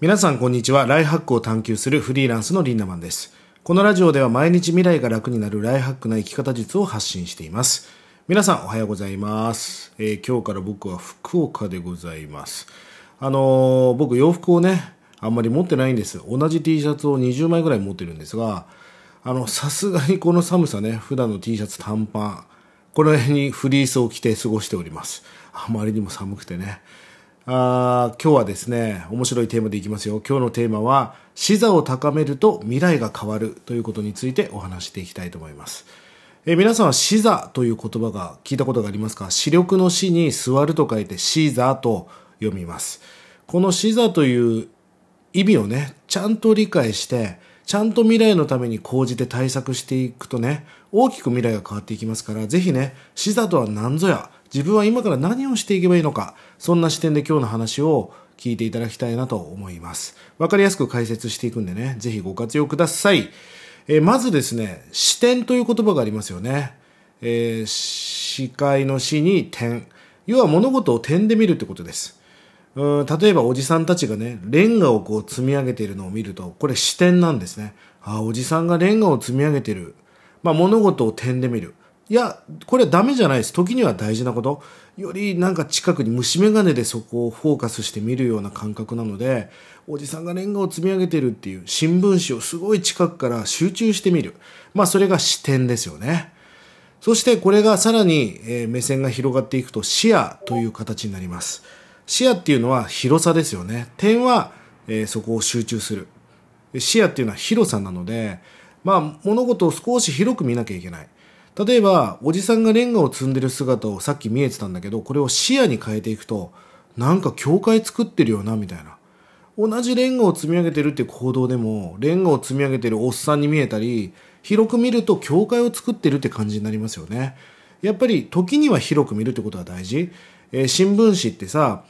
皆さんこんにちは。ライハックを探求するフリーランスのリンナマンです。このラジオでは毎日未来が楽になるライハックな生き方術を発信しています。皆さんおはようございます。えー今日から僕は福岡でございます。あのー僕洋服をね、あんまり持ってないんです。同じ T シャツを20枚ぐらい持ってるんですが、あの、さすがにこの寒さね、普段の T シャツ短パン、この辺にフリースを着て過ごしております。あまりにも寒くてね。あ今日はですね、面白いテーマでいきますよ。今日のテーマは、視座を高めると未来が変わるということについてお話していきたいと思います。え皆さんは視座という言葉が聞いたことがありますか？視力の視に座ると書いて視座と読みます。この視座という意味をね、ちゃんと理解して、ちゃんと未来のために講じて対策していくとね、大きく未来が変わっていきますから、ぜひね、視座とは何ぞや、自分は今から何をしていけばいいのか、そんな視点で今日の話を聞いていただきたいなと思います。わかりやすく解説していくんでね、ぜひご活用ください。えーまずですね、視点という言葉がありますよね。えー視界の視に点。要は物事を点で見るってことです。うん例えばおじさんたちがね、レンガをこう積み上げているのを見ると、これ視点なんですね。ああ、おじさんがレンガを積み上げてる。まあ物事を点で見る。いや、これはダメじゃないです。時には大事なこと。よりなんか近くに虫眼鏡でそこをフォーカスして見るような感覚なので、おじさんがレンガを積み上げてるっていう新聞紙をすごい近くから集中して見る。まあそれが視点ですよね。そしてこれがさらに、目線が広がっていくと視野という形になります。視野っていうのは広さですよね。点は、そこを集中する。視野っていうのは広さなので、まあ物事を少し広く見なきゃいけない。例えば、おじさんがレンガを積んでる姿をさっき見えてたんだけど、これを視野に変えていくと、なんか教会作ってるよな、みたいな。同じレンガを積み上げてるって行動でも、レンガを積み上げてるおっさんに見えたり、広く見ると教会を作ってるって感じになりますよね。やっぱり時には広く見るってことは大事。えー新聞紙ってさ、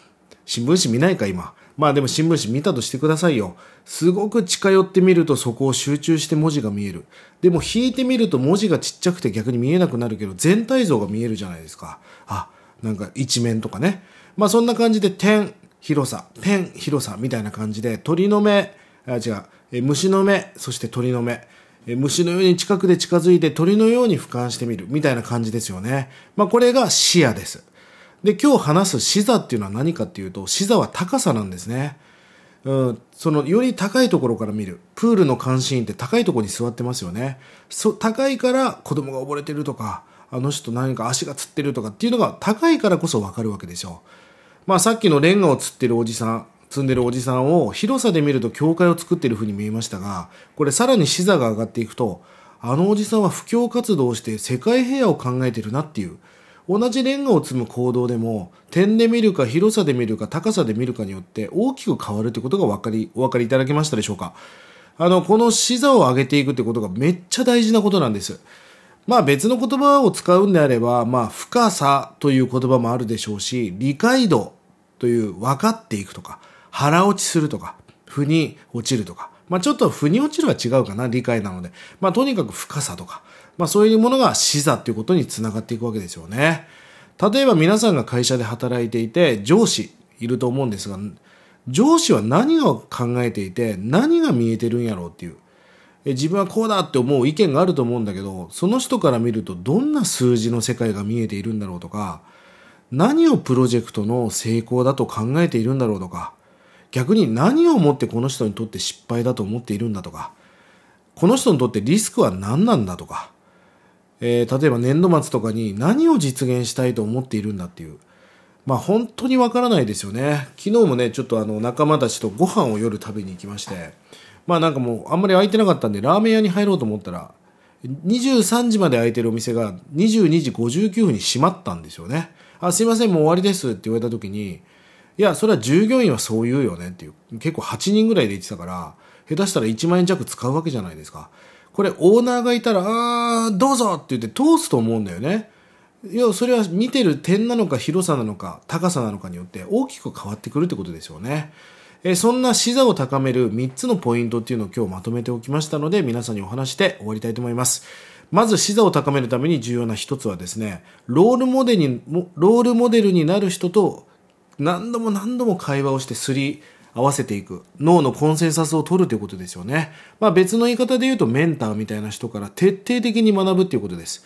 新聞紙見ないか今。まあでも新聞紙見たとしてくださいよ。すごく近寄ってみるとそこを集中して文字が見える。でも引いてみると文字がちっちゃくて逆に見えなくなるけど全体像が見えるじゃないですか。あ、なんか一面とかね。まあそんな感じで点、広さ、点、広さみたいな感じで鳥の目、あ違う、え虫の目、そして鳥の目。虫のように近くで近づいて鳥のように俯瞰してみるみたいな感じですよね。まあこれが視野です。で、今日話す視座っていうのは何かっていうと、視座は高さなんですね。うん、そのより高いところから見る。プールの監視員って高いところに座ってますよね。そ高いから子供が溺れてるとか、あの人何か足がつってるとかっていうのが高いからこそわかるわけですよ。まあさっきのレンガを釣ってるおじさん、積んでるおじさんを広さで見ると教会を作ってる風に見えましたが、これさらに視座が上がっていくと、あのおじさんは布教活動をして世界平和を考えてるなっていう。同じレンガを積む行動でも、点で見るか広さで見るか高さで見るかによって大きく変わるってことがわかり、お分かりいただけましたでしょうか？あの、この視座を上げていくってことがめっちゃ大事なことなんです。まあ別の言葉を使うんであれば、まあ深さという言葉もあるでしょうし、理解度という分かっていくとか、腹落ちするとか、腑に落ちるとか、まあちょっと腑に落ちるは違うかな、理解なので。まあとにかく深さとか、まあそういうものが視座ということにつながっていくわけですよね。例えば皆さんが会社で働いていて、上司いると思うんですが、上司は何を考えていて、何が見えてるんやろうっていう。自分はこうだって思う意見があると思うんだけど、その人から見るとどんな数字の世界が見えているんだろうとか、何をプロジェクトの成功だと考えているんだろうとか、逆に何をもってこの人にとって失敗だと思っているんだとか、この人にとってリスクは何なんだとか、えー例えば年度末とかに何を実現したいと思っているんだっていう。まあ本当にわからないですよね。昨日もね、ちょっとあの仲間たちとご飯を夜食べに行きまして、まあなんかもうあんまり空いてなかったんでラーメン屋に入ろうと思ったら、23時まで開いてるお店が22時59分に閉まったんですよね。あ、すいません、もう終わりですって言われた時に、いや、それは従業員はそう言うよねっていう。結構8人ぐらいで言ってたから、下手したら1万円弱使うわけじゃないですか。これオーナーがいたら、あー、どうぞって言って通すと思うんだよね。いや、それは見てる点なのか広さなのか高さなのかによって大きく変わってくるってことですよね。えそんな視座を高める3つのポイントっていうのを今日まとめておきましたので皆さんにお話して終わりたいと思います。まず視座を高めるために重要な一つはですね、ロールモデルに、ロールモデルになる人と何度も何度も会話をしてすり合わせていく。脳のコンセンサスを取るということですよね。まあ別の言い方で言うとメンターみたいな人から徹底的に学ぶっていうことです。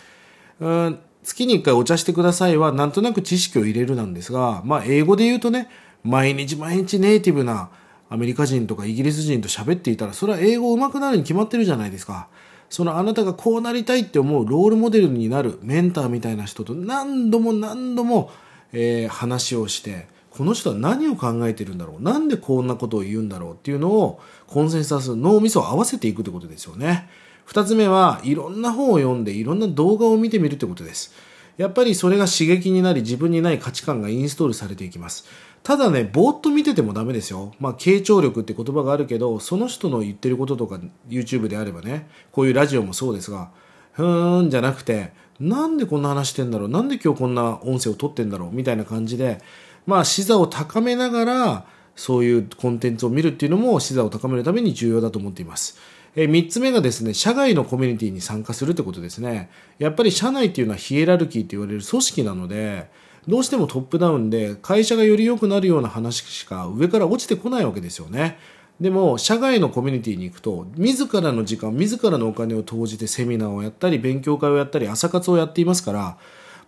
うん月に1回お茶してくださいはなんとなく知識を入れるなんですが、まあ英語で言うとね、毎日毎日ネイティブなアメリカ人とかイギリス人と喋っていたら、それは英語上手くなるに決まってるじゃないですか。そのあなたがこうなりたいって思うロールモデルになるメンターみたいな人と何度も何度も、えー、話をして、この人は何を考えてるんだろう？なんでこんなことを言うんだろう？っていうのをコンセンサス、脳みそを合わせていくってことですよね。二つ目はいろんな本を読んでいろんな動画を見てみるってことです。やっぱりそれが刺激になり自分にない価値観がインストールされていきます。ただね、ぼーっと見ててもダメですよ。まあ、傾聴力って言葉があるけど、その人の言ってることとか YouTube であればね、こういうラジオもそうですが、ふーんじゃなくて、なんでこんな話してんだろう？なんで今日こんな音声を撮ってんだろう？みたいな感じで、まあ、視座を高めながら、そういうコンテンツを見るっていうのも視座を高めるために重要だと思っています。え3つ目がですね、社外のコミュニティに参加するってことですね。やっぱり社内っていうのはヒエラルキーって言われる組織なので、どうしてもトップダウンで会社がより良くなるような話しか上から落ちてこないわけですよね。でも、社外のコミュニティに行くと、自らの時間、自らのお金を投じてセミナーをやったり、勉強会をやったり、朝活をやっていますから、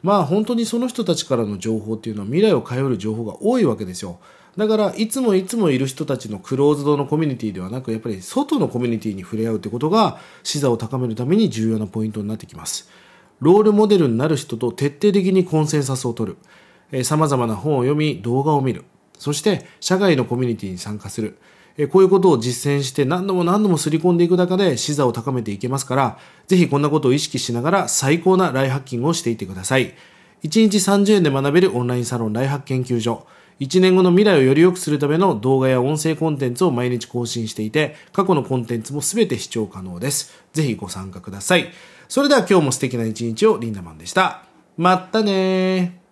まあ本当にその人たちからの情報っていうのは未来を変える情報が多いわけですよ。だからいつもいつもいる人たちのクローズドのコミュニティではなくやっぱり外のコミュニティに触れ合うってことが視座を高めるために重要なポイントになってきます。ロールモデルになる人と徹底的にコンセンサスを取る。えー、様々な本を読み、動画を見る。そして、社外のコミュニティに参加する。こういうことを実践して何度も何度も刷り込んでいく中で視座を高めていけますから、ぜひこんなことを意識しながら最高なライハッキングをしていってください。1日30円で学べるオンラインサロンライハック研究所。1年後の未来をより良くするための動画や音声コンテンツを毎日更新していて、過去のコンテンツも全て視聴可能です。ぜひご参加ください。それでは今日も素敵な一日をリンダマンでした。まったねー